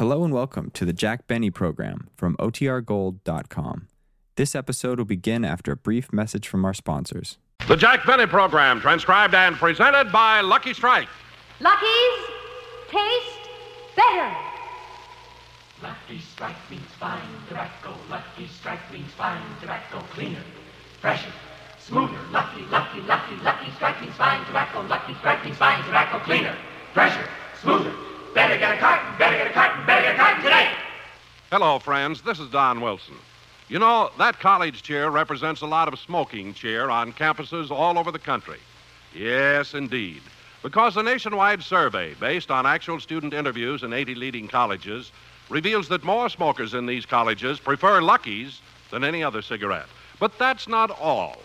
Hello and welcome to the Jack Benny program from OTRGold.com. This episode will begin after a brief message from our sponsors. The Jack Benny program, transcribed and presented by Lucky Strike. Lucky's taste better. Lucky Strike means fine tobacco. Lucky Strike means fine tobacco. Cleaner, fresher, smoother. Lucky, lucky, lucky, Lucky Strike means fine tobacco. Lucky Strike means fine tobacco. Cleaner, fresher, smoother. Better get a carton. Better get a carton. Better get a carton today. Hello, friends. This is Don Wilson. You know, that college cheer represents a lot of smoking cheer on campuses all over the country. Yes, indeed. Because a nationwide survey based on actual student interviews in 80 leading colleges reveals that more smokers in these colleges prefer Lucky's than any other cigarette. But that's not all.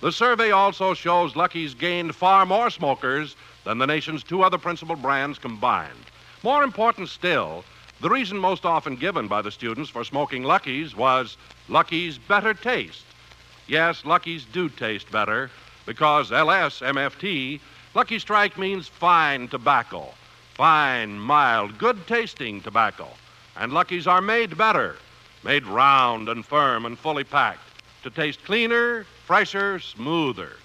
The survey also shows Lucky's gained far more smokers than the nation's two other principal brands combined. More important still, the reason most often given by the students for smoking Lucky's was Lucky's better taste. Yes, Lucky's do taste better because LS MFT, Lucky Strike means fine tobacco. Fine, mild, good tasting tobacco. And Lucky's are made better, made round and firm and fully packed to taste cleaner, fresher, smoother.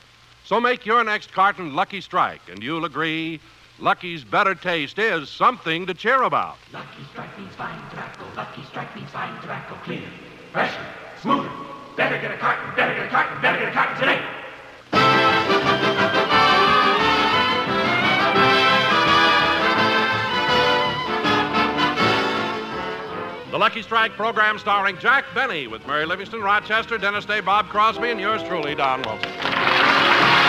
So make your next carton Lucky Strike, and you'll agree Lucky's better taste is something to cheer about. Lucky Strike means fine tobacco. Lucky Strike means fine tobacco. Cleaner, fresher, smoother. Better get a carton. Better get a carton. Better get a carton today. The Lucky Strike program starring Jack Benny with Mary Livingstone, Rochester, Dennis Day, Bob Crosby, and yours truly, Don Wilson.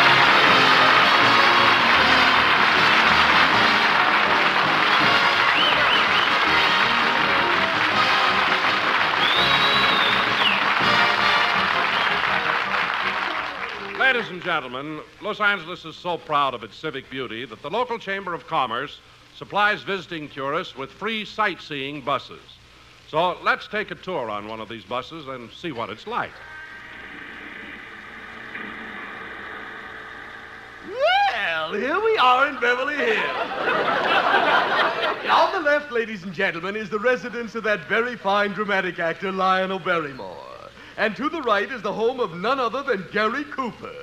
Ladies and gentlemen, Los Angeles is so proud of its civic beauty that the local Chamber of Commerce supplies visiting tourists with free sightseeing buses. So let's take a tour on one of these buses and see what it's like. Well, here we are in Beverly Hills. on the left, ladies and gentlemen, is the residence of that very fine dramatic actor, Lionel Barrymore. And to the right is the home of none other than Gary Cooper.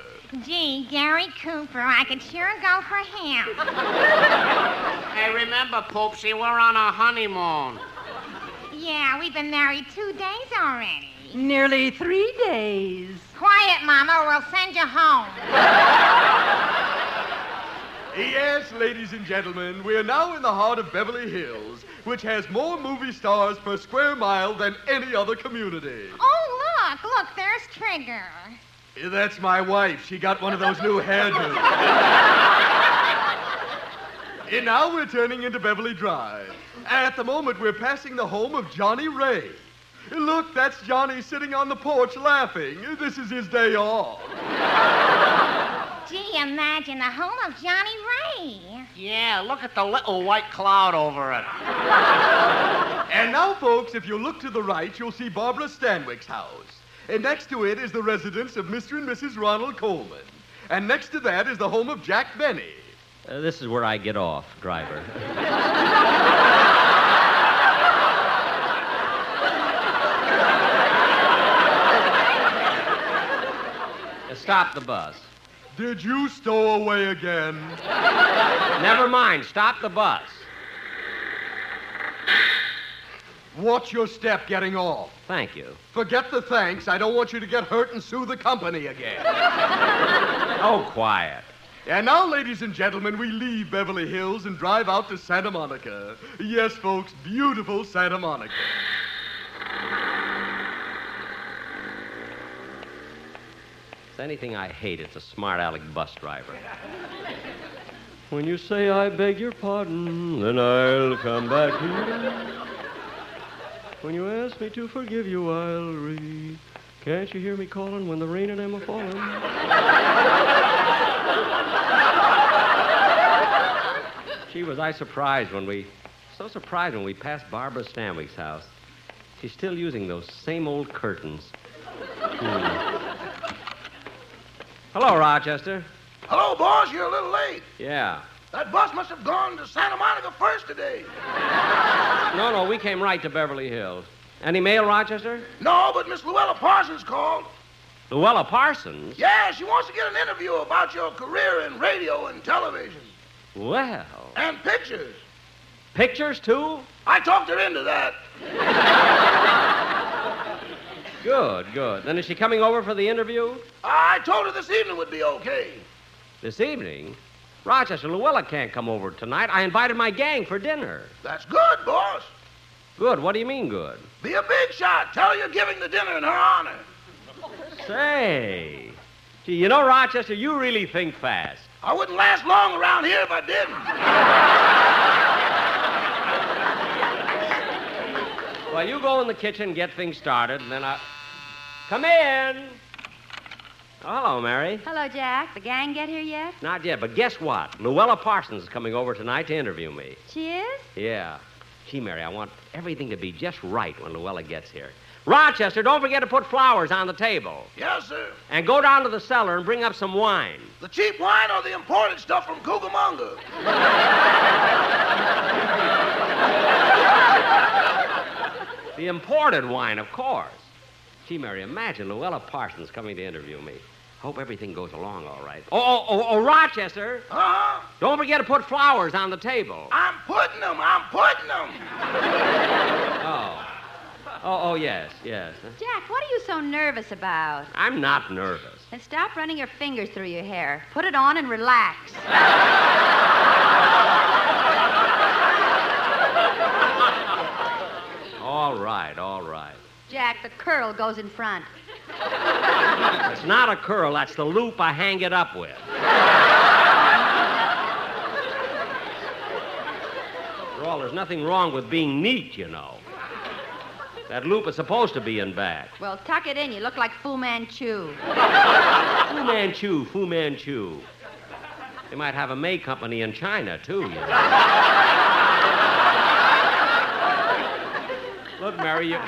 Gee, Gary Cooper, I could sure go for him. Hey, remember, Poopsie, we're on a honeymoon. Yeah, we've been married two days already. Nearly three days. Quiet, Mama, or we'll send you home. Yes, ladies and gentlemen, we are now in the heart of Beverly Hills, which has more movie stars per square mile than any other community. Oh, look, look, there's Trigger. That's my wife. She got one of those new hairdos. and now we're turning into Beverly Drive. At the moment, we're passing the home of Johnnie Ray. Look, that's Johnny sitting on the porch laughing. This is his day off. Gee, imagine the home of Johnnie Ray. Yeah, look at the little white cloud over it. And now, folks, if you look to the right, you'll see Barbara Stanwyck's house. And next to it is the residence of Mr. and Mrs. Ronald Colman. And next to that is the home of Jack Benny. Uh, this is where I get off, driver. Uh, Stop the bus. Did you stow away again? Never mind. Stop the bus. Watch your step getting off. Thank you. Forget the thanks. I don't want you to get hurt and sue the company again. Oh, quiet. And now, ladies and gentlemen, we leave Beverly Hills and drive out to Santa Monica. Yes, folks, beautiful Santa Monica. It's anything I hate, it's a smart aleck bus driver. When you say I beg your pardon, then I'll come back here. When you ask me to forgive you, I'll read. Can't you hear me calling when the rain and them are falling? Gee, was I surprised when we, so surprised when we passed Barbara Stanwyck's house. She's still using those same old curtains. Hmm. Hello, Rochester. Hello, boss. You're a little late. Yeah. That bus must have gone to Santa Monica first today. No, no, we came right to Beverly Hills. Any mail, Rochester? No, but Miss Louella Parsons called. Louella Parsons? Yeah, she wants to get an interview about your career in radio and television. Well, And pictures. pictures too? I talked her into that. Good, good. Then is she coming over for the interview? I told her this evening would be okay. This evening? Rochester, Louella can't come over tonight. I invited my gang for dinner. That's good, boss. Good. What do you mean, good? Be a big shot. Tell her you're giving the dinner in her honor. Say. Gee, you know, Rochester, you really think fast. I wouldn't last long around here if I didn't. Well, you go in the kitchen and get things started, and then I. Come in. Hello, Mary. Hello, Jack. The gang get here yet? Not yet, but guess what? Louella Parsons is coming over tonight to interview me. She is? Yeah. Gee, Mary, I want everything to be just right when Louella gets here. Rochester, don't forget to put flowers on the table. Yes, sir. And go down to the cellar and bring up some wine. The cheap wine or the imported stuff from Cucamonga? The imported wine, of course. Gee, Mary, imagine Louella Parsons coming to interview me. Hope everything goes along all right. Oh, oh, oh, oh Rochester, Uh-huh. don't forget to put flowers on the table. I'm putting them. I'm putting them. Oh. Oh, oh, yes, yes. Jack, what are you so nervous about? I'm not nervous. And stop running your fingers through your hair. Put it on and relax. All right, all right. Jack, the curl goes in front. It's not a curl, that's the loop I hang it up with. After all, there's nothing wrong with being neat, you know. That loop is supposed to be in back. Well, tuck it in. You look like Fu Manchu. Fu Manchu, Fu Manchu. They might have a May company in China, too, you know. Look, Mary, you.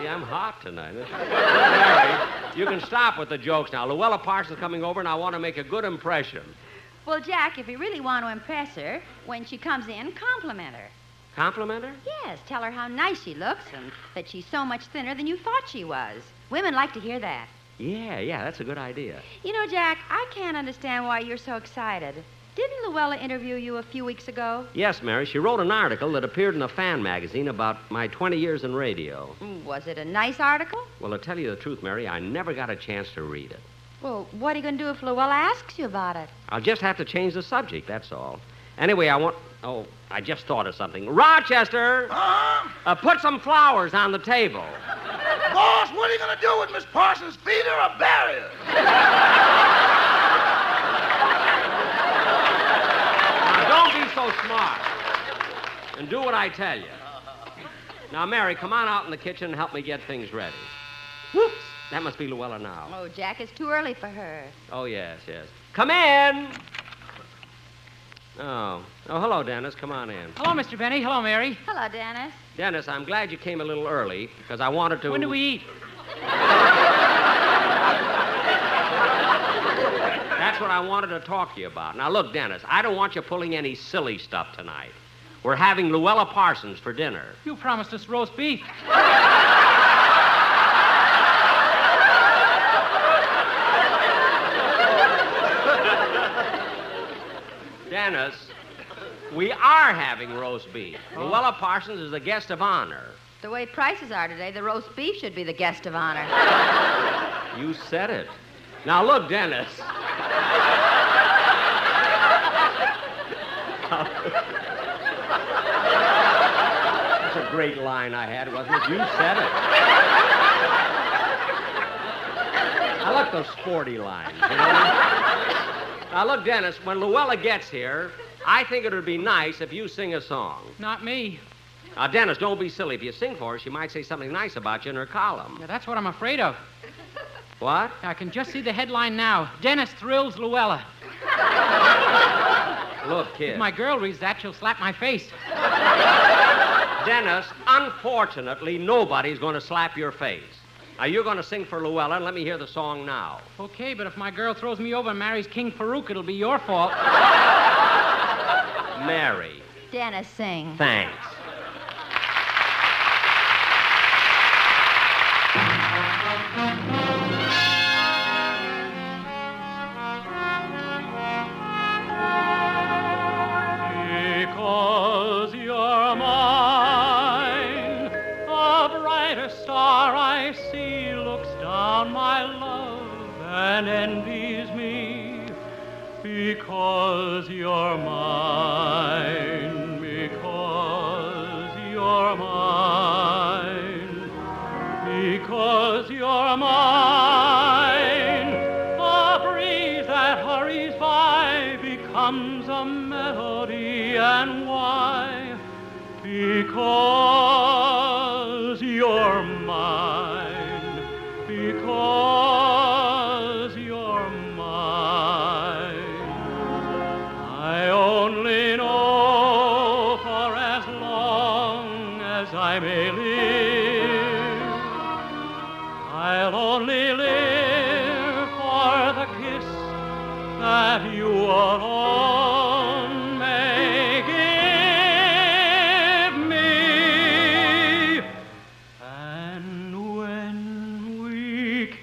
See, I'm hot tonight. You can stop with the jokes now. Louella Parsons coming over, and I want to make a good impression. Well, Jack, if you really want to impress her, when she comes in, compliment her. Compliment her? Yes, tell her how nice she looks and that she's so much thinner than you thought she was. Women like to hear that. Yeah, yeah, that's a good idea. You know, Jack, I can't understand why you're so excited. Didn't Louella interview you a few weeks ago? Yes, Mary, she wrote an article that appeared in a fan magazine about my 20 years in radio. Was it a nice article? Well, to tell you the truth, Mary, I never got a chance to read it. Well, what are you going to do if Louella asks you about it? I'll just have to change the subject, that's all. Anyway, I want. Oh, I just thought of something. Rochester! Uh-huh. Uh, put some flowers on the table. Boss, what are you going to do with Miss Parsons' feet or a barrier? Now, don't be so smart. And do what I tell you. Now, Mary, come on out in the kitchen and help me get things ready. Whoops! That must be Luella now. Oh, Jack, it's too early for her. Oh, yes, yes. Come in! Oh. Oh, hello, Dennis. Come on in. Hello, Mr. Benny. Hello, Mary. Hello, Dennis. Dennis, I'm glad you came a little early because I wanted to. When do we eat? That's what I wanted to talk to you about. Now, look, Dennis, I don't want you pulling any silly stuff tonight. We're having Louella Parsons for dinner. You promised us roast beef. Dennis, we are having roast beef. Oh. Louella Parsons is the guest of honor. The way prices are today, the roast beef should be the guest of honor. You said it. Now, look, Dennis. Great line I had, wasn't it? You said it. I like those sporty lines. You know? Now, look, Dennis, when Louella gets here, I think it would be nice if you sing a song. Not me. Now, Dennis, don't be silly. If you sing for her, she might say something nice about you in her column. Yeah, that's what I'm afraid of. What? I can just see the headline now. Dennis thrills Louella. Look, kid. If my girl reads that, she'll slap my face. Dennis, unfortunately, nobody's going to slap your face. Now, you're going to sing for Louella, and let me hear the song now. Okay, but if my girl throws me over and marries King Farouk, it'll be your fault. Mary. Dennis, sing. Thanks. The kiss that you alone may give me. And when we kiss,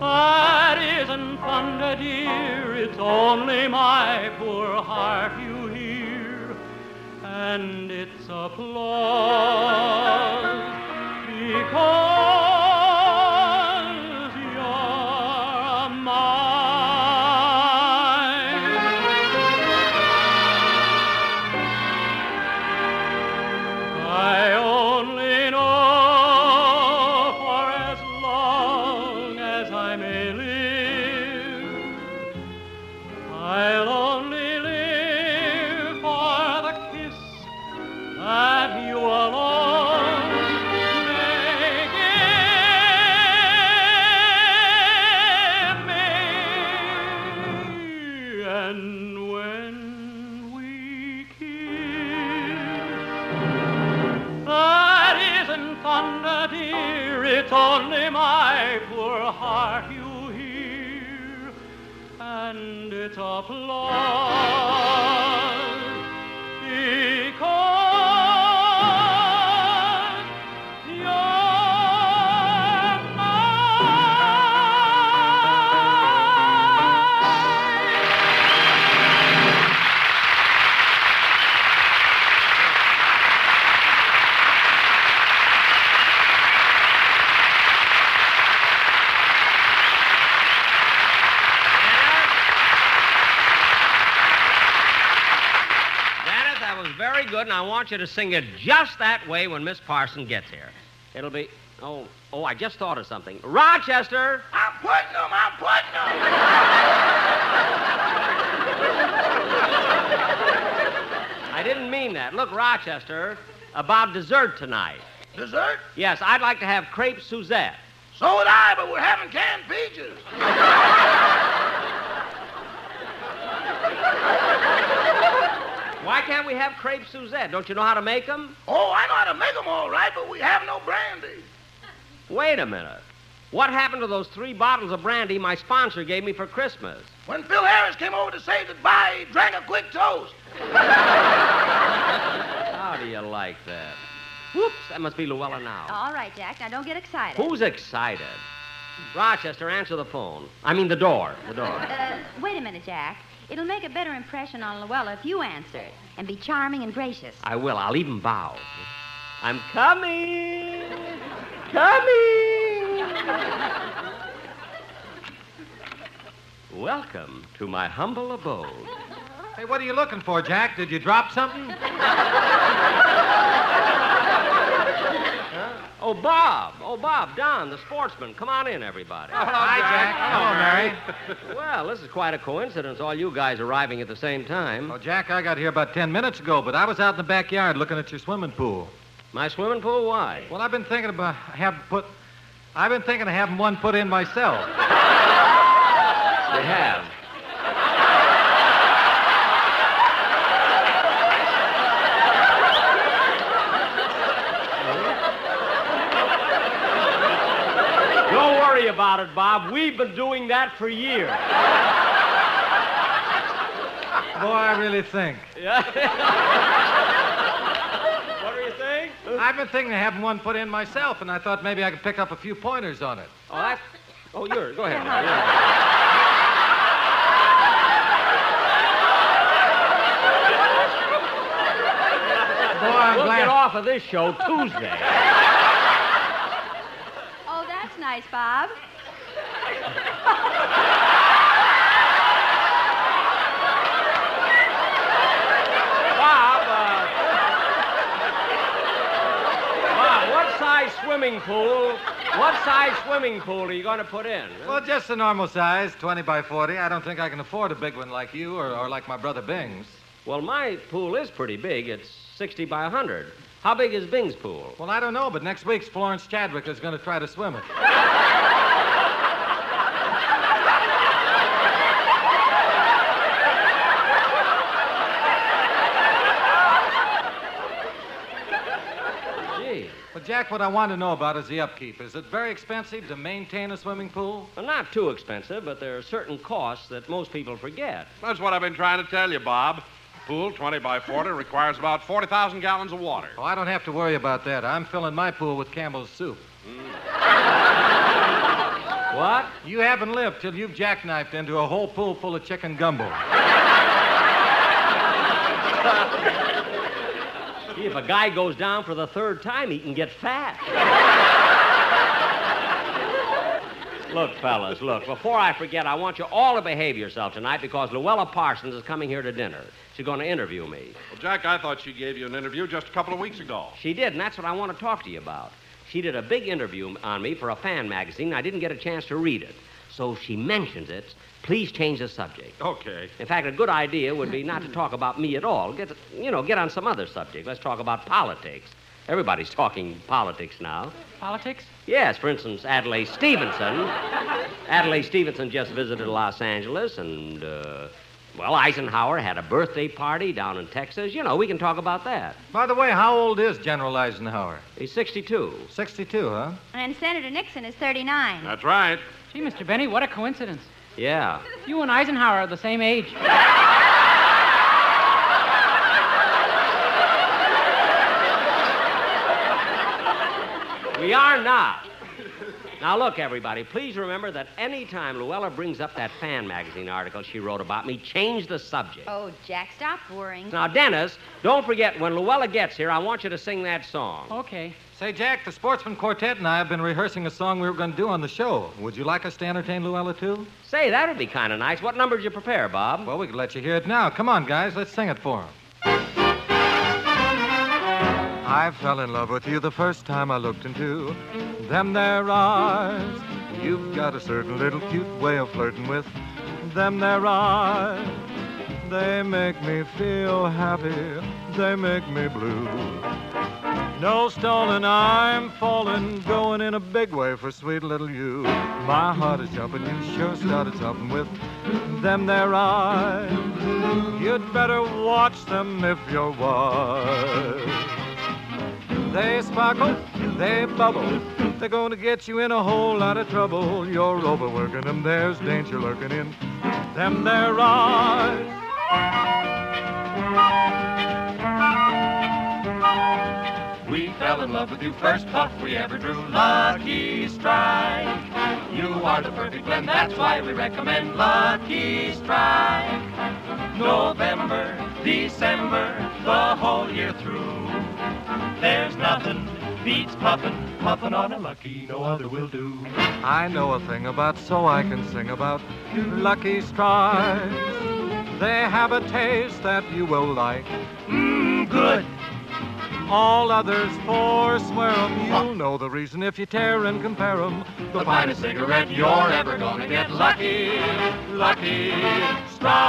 that isn't thunder, dear. It's only my poor heart you hear, and it's applause very good, and I want you to sing it just that way when Miss Parson gets here. It'll be. Oh, oh, I just thought of something. Rochester! I'm putting them, I'm putting them. I didn't mean that. Look, Rochester, about dessert tonight. Dessert? Yes, I'd like to have crepe Suzette. So would I, but we're having canned peaches. Why can't we have crepe Suzette? Don't you know how to make them? Oh, I know how to make them all right, but we have no brandy. Wait a minute. What happened to those three bottles of brandy my sponsor gave me for Christmas? When Phil Harris came over to say goodbye, he drank a quick toast. How do you like that? Whoops, that must be Louella now. All right, Jack. Now don't get excited. Who's excited? Rochester, answer the phone. I mean the door. The door. Uh, wait a minute, Jack. It'll make a better impression on Louella if you answer it and be charming and gracious. I will. I'll even bow. I'm coming. Coming. Welcome to my humble abode. Hey, what are you looking for, Jack? Did you drop something? Oh, Bob. Oh, Bob. Don, the sportsman. Come on in, everybody. Oh, hello, Hi, Jack. Jack. Hello, Mary. well, this is quite a coincidence, all you guys arriving at the same time. Well, Jack, I got here about ten minutes ago, but I was out in the backyard looking at your swimming pool. My swimming pool? Why? Well, I've been thinking about having put. I've been thinking of having one put in myself. They have. About it, Bob. We've been doing that for years. Boy, I really think. Yeah. what do you think? I've been thinking of having one put in myself, and I thought maybe I could pick up a few pointers on it. Oh, that's. Oh, yours. Go ahead. Uh-huh. now, yours. Boy, I'm we'll glad. get off of this show Tuesday. That's nice, Bob. Bob, uh, Bob, what size swimming pool? What size swimming pool are you going to put in? Well, just a normal size, 20 by 40. I don't think I can afford a big one like you or, or like my brother Bing's. Well, my pool is pretty big. It's 60 by 100. How big is Bing's pool? Well, I don't know, but next week's Florence Chadwick is going to try to swim it. Gee. Well, Jack, what I want to know about is the upkeep. Is it very expensive to maintain a swimming pool? Well, not too expensive, but there are certain costs that most people forget. That's what I've been trying to tell you, Bob. Pool 20 by 40 requires about 40,000 gallons of water. Oh, I don't have to worry about that. I'm filling my pool with Campbell's soup. Hmm. What? You haven't lived till you've jackknifed into a whole pool full of chicken gumbo. See, if a guy goes down for the third time, he can get fat. Look, fellas, look, before I forget, I want you all to behave yourself tonight because Louella Parsons is coming here to dinner. She's going to interview me. Well, Jack, I thought she gave you an interview just a couple of weeks ago. She did, and that's what I want to talk to you about. She did a big interview on me for a fan magazine. I didn't get a chance to read it. So if she mentions it. Please change the subject. Okay. In fact, a good idea would be not to talk about me at all. Get, you know, get on some other subject. Let's talk about politics. Everybody's talking politics now. Politics? Yes, for instance, Adelaide Stevenson. Adelaide Stevenson just visited Los Angeles, and, uh, well, Eisenhower had a birthday party down in Texas. You know, we can talk about that. By the way, how old is General Eisenhower? He's 62. 62, huh? And Senator Nixon is 39. That's right. Gee, Mr. Benny, what a coincidence. Yeah. You and Eisenhower are the same age. We are not. Now, look, everybody, please remember that any time Louella brings up that fan magazine article she wrote about me, change the subject. Oh, Jack, stop worrying. Now, Dennis, don't forget, when Louella gets here, I want you to sing that song. Okay. Say, Jack, the Sportsman Quartet and I have been rehearsing a song we were going to do on the show. Would you like us to entertain Louella, too? Say, that would be kind of nice. What number did you prepare, Bob? Well, we could let you hear it now. Come on, guys, let's sing it for him. I fell in love with you the first time I looked into them there eyes. You've got a certain little cute way of flirting with them there eyes. They make me feel happy, they make me blue. No stalling, I'm falling, going in a big way for sweet little you. My heart is jumping, you sure started something with them there eyes. You'd better watch them if you're wise. Sparkle, they bubble. They're to get you in a whole lot of trouble. You're overworking them, there's danger lurking in them there eyes. We fell in love with you first puff we ever drew. Lucky Strike. You are the perfect blend, that's why we recommend Lucky Strike. November, December, the whole year through. There's nothing beats puffin', puffin' on a Lucky, no other will do. I know a thing about so I can sing about Lucky Strikes. They have a taste that you will like. Mmm, good. All others forswear 'em. You'll know the reason if you tear and compare 'em. The finest cigarette you're ever gonna get. Lucky, Lucky Strike.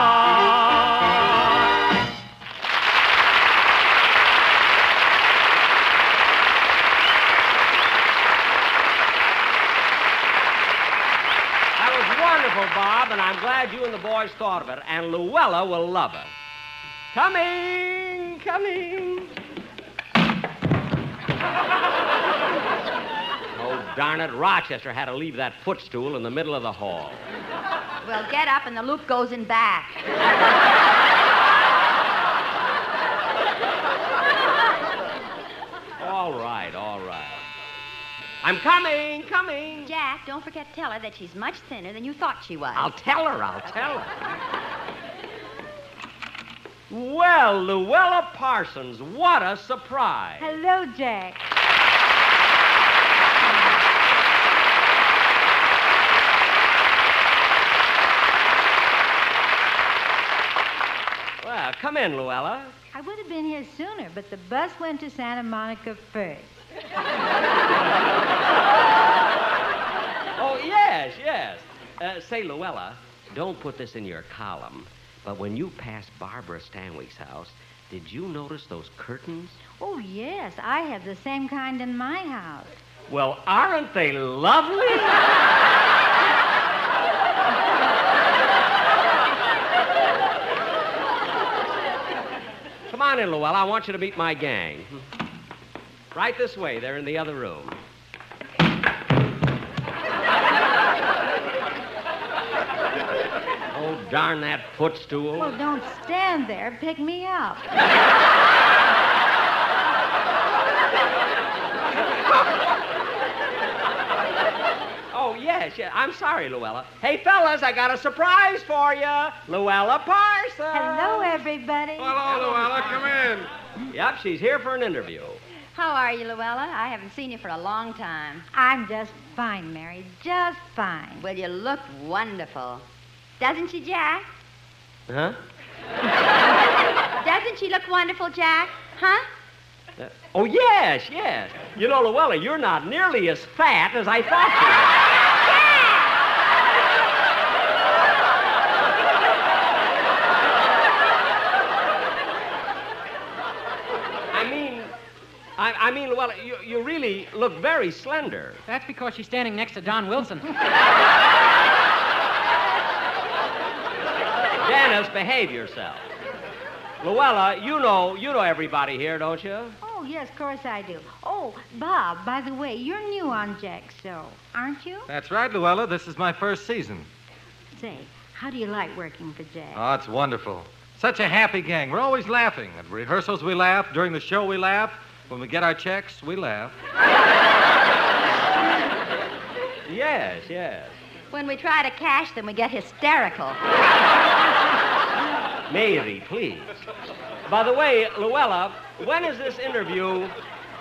Glad you and the boys thought of it. And Louella will love it. Coming, coming. oh, Darn it, Rochester had to leave that footstool in the middle of the hall. Well, get up and the loop goes in back. All right, all right. I'm coming, coming. Jack, don't forget to tell her that she's much thinner than you thought she was. I'll tell her, I'll tell her. Well, Louella Parsons, what a surprise. Hello, Jack. Well, come in, Louella. I would have been here sooner, but the bus went to Santa Monica first. Yes, yes. Uh, say, Louella, don't put this in your column, but when you passed Barbara Stanwyck's house, did you notice those curtains? Oh, yes, I have the same kind in my house. Well, aren't they lovely? Come on in, Louella. I want you to meet my gang. Right this way. They're in the other room. Darn that footstool. Well, don't stand there. Pick me up. Oh, yes, yeah. I'm sorry, Louella. Hey, fellas, I got a surprise for you. Louella Parsons. Hello, everybody. Hello, Louella. Come in. Yep, she's here for an interview. How are you, Louella? I haven't seen you for a long time. I'm just fine, Mary. Just fine. Well, you look wonderful. Doesn't she, Jack? Huh? Doesn't she look wonderful, Jack? Huh? Uh, oh, yes, yes. You know, Louella, you're not nearly as fat as I thought you were. I mean, I, I mean, Louella, you, you really look very slender. That's because she's standing next to Don Wilson. Janice, behave yourself. Louella, you know, you know everybody here, don't you? Oh, yes, of course I do. Oh, Bob, by the way, you're new on Jack's show, aren't you? That's right, Louella. This is my first season. Say, how do you like working for Jack? Oh, it's wonderful. Such a happy gang. We're always laughing. At rehearsals, we laugh. During the show, we laugh. When we get our checks, we laugh. Yes, yes. When we try to cash them, we get hysterical. Mary, please. By the way, Louella, when is this interview?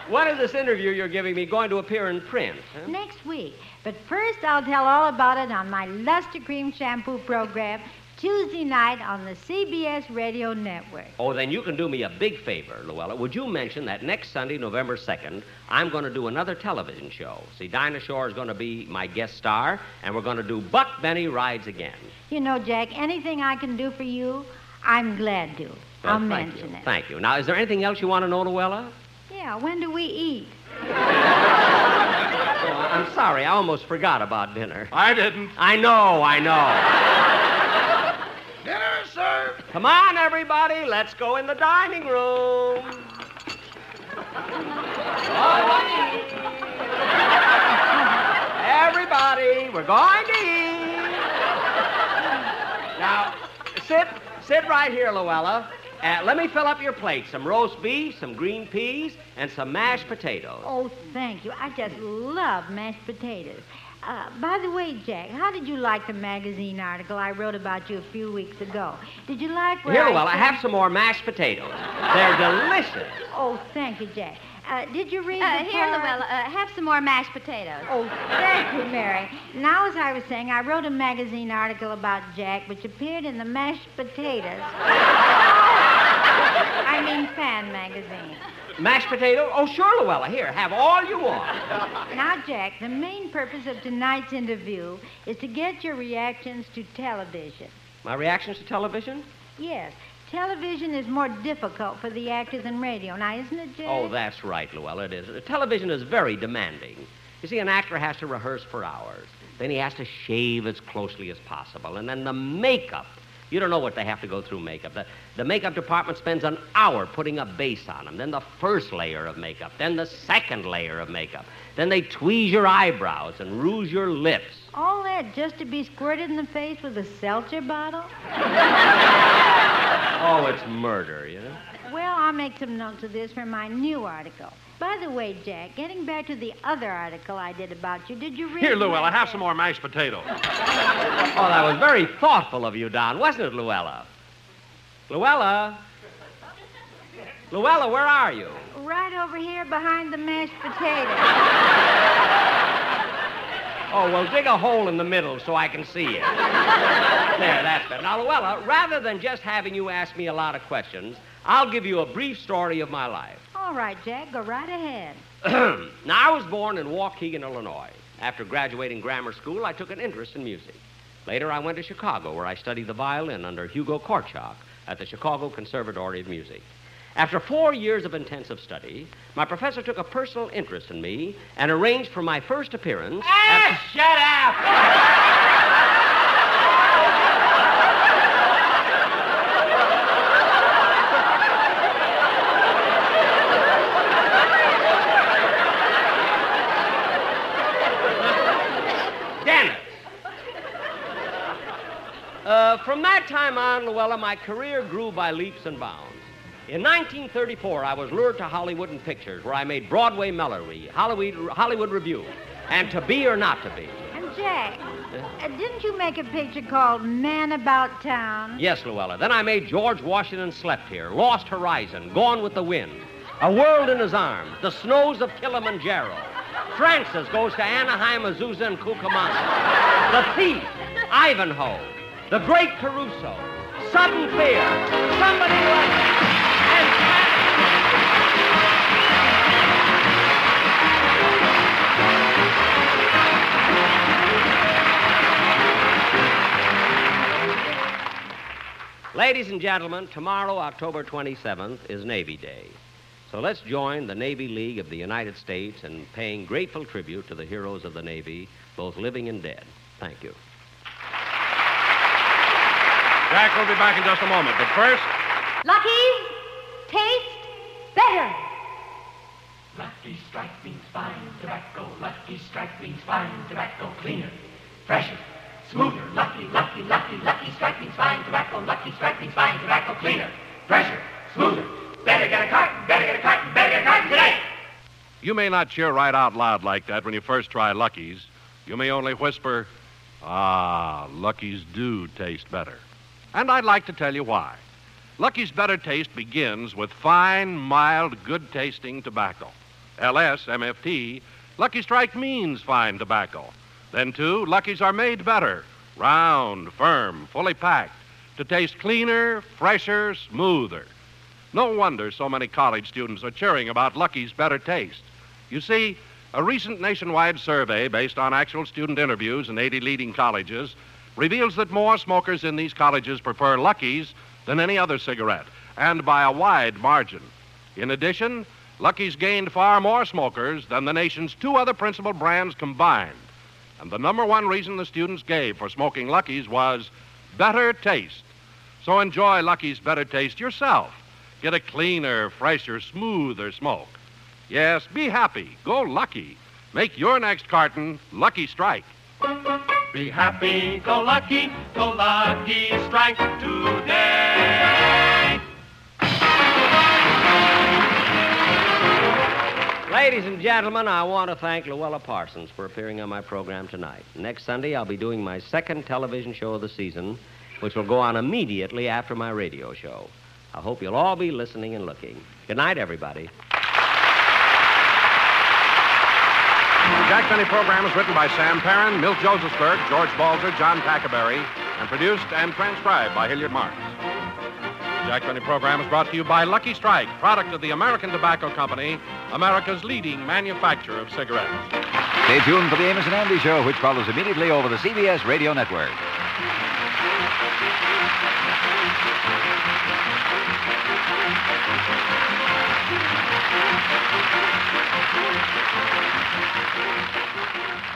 When is this interview you're giving me going to appear in print? huh? Next week. But first, I'll tell all about it on my Lustre Creme Shampoo program Tuesday night on the CBS Radio Network. Oh, then you can do me a big favor, Louella. Would you mention that next Sunday, November 2nd, I'm going to do another television show. See, Dinah Shore is going to be my guest star, and we're going to do Buck Benny Rides Again. You know, Jack, anything I can do for you, I'm glad to. Well, I'll mention you. it. Thank you. Now, is there anything else you want to know, Louella? Yeah, when do we eat? Oh, I'm sorry, I almost forgot about dinner. I didn't. I know, I know. Come on, everybody, let's go in the dining room. Everybody, we're going to eat. Now, sit, sit right here, Louella. Uh, let me fill up your plate. Some roast beef, some green peas, and some mashed potatoes. Oh, thank you. I just love mashed potatoes. Uh, by the way, Jack, how did you like the magazine article I wrote about you a few weeks ago? Did you like where Here, I Louella, said- have some more mashed potatoes. They're delicious. Oh, thank you, Jack. Uh, did you read Uh, the here, part- Louella, uh, have some more mashed potatoes. Oh, thank you, Mary. Now, as I was saying, I wrote a magazine article about Jack, which appeared in the mashed potatoes. I mean, fan magazine. Mashed potato? Oh, sure, Louella. Here, have all you want. Now, Jack, the main purpose of tonight's interview is to get your reactions to television. My reactions to television? Yes, television is more difficult for the actor than radio. Now, isn't it, Jack? Oh, that's right, Louella. It is. Television is very demanding. You see, an actor has to rehearse for hours. Then he has to shave as closely as possible. And then the makeup. You don't know what they have to go through makeup. The, the makeup department spends an hour putting a base on them, then the first layer of makeup, then the second layer of makeup. Then they tweeze your eyebrows and rouge your lips. All that just to be squirted in the face with a seltzer bottle? Oh, it's murder, you know? Well, I'll make some notes of this for my new article. By the way, Jack, getting back to the other article I did about you, did you read? Here, Louella, have some more mashed potatoes. Oh, that was very thoughtful of you, Don, wasn't it, Louella? Louella? Louella, where are you? Right over here behind the mashed potatoes. Oh, well, dig a hole in the middle so I can see you. there, that's better. Now, Louella, rather than just having you ask me a lot of questions, I'll give you a brief story of my life. All right, Jack, go right ahead. now, I was born in Waukegan, Illinois. After graduating grammar school, I took an interest in music. Later, I went to Chicago, where I studied the violin under Hugo Korchak at the Chicago Conservatory of Music. After four years of intensive study, my professor took a personal interest in me and arranged for my first appearance. Ah, shut up! Dennis. Uh, from that time on, Louella, my career grew by leaps and bounds. In 1934, I was lured to Hollywood in pictures, where I made Broadway Melody, Hollywood, Hollywood Revue, and To Be or Not to Be. And Jack, uh, didn't you make a picture called Man About Town? Yes, Louella. Then I made George Washington Slept Here, Lost Horizon, Gone with the Wind, A World in His Arms, The Snows of Kilimanjaro. Francis goes to Anaheim, Azusa, and Cucamonga. The Thief, Ivanhoe, The Great Caruso, Sudden Fear, Somebody Like and Ladies and gentlemen, tomorrow, October 27th, is Navy Day. So let's join the Navy League of the United States in paying grateful tribute to the heroes of the Navy, both living and dead. Thank you. Jack will be back in just a moment, but first, Lucky's taste better. Lucky Strike means fine tobacco. Lucky Strike means fine tobacco. Cleaner, fresher, smoother. Lucky, lucky, lucky, Lucky Strike means fine tobacco. Lucky Strike means fine tobacco. Cleaner, fresher, smoother. Better get a carton. Better get a carton. Better get a carton today. you may not cheer right out loud like that when you first try Lucky's. You may only whisper, Ah, Lucky's do taste better. And I'd like to tell you why. Lucky's better taste begins with fine, mild, good tasting tobacco. LS, MFT, Lucky Strike means fine tobacco. Then, too, Lucky's are made better, round, firm, fully packed, to taste cleaner, fresher, smoother. No wonder so many college students are cheering about Lucky's better taste. You see, a recent nationwide survey based on actual student interviews in 80 leading colleges reveals that more smokers in these colleges prefer Lucky's than any other cigarette, and by a wide margin. In addition, Lucky's gained far more smokers than the nation's two other principal brands combined. And the number one reason the students gave for smoking Lucky's was better taste. So enjoy Lucky's better taste yourself. Get a cleaner, fresher, smoother smoke. Yes, be happy. Go lucky. Make your next carton Lucky Strike. Be happy, go lucky, go lucky strike today. Ladies and gentlemen, I want to thank Louella Parsons for appearing on my program tonight. Next Sunday, I'll be doing my second television show of the season, which will go on immediately after my radio show. I hope you'll all be listening and looking. Good night, everybody. Jack Benny program is written by Sam Perrin, Milt Josephsberg, George Balzer, John Tackaberry, and produced and transcribed by Hilliard Marks. Jack Benny program is brought to you by Lucky Strike, product of the American Tobacco Company, America's leading manufacturer of cigarettes. Stay tuned for the Amos and Andy Show, which follows immediately over the CBS Radio Network. Thank you.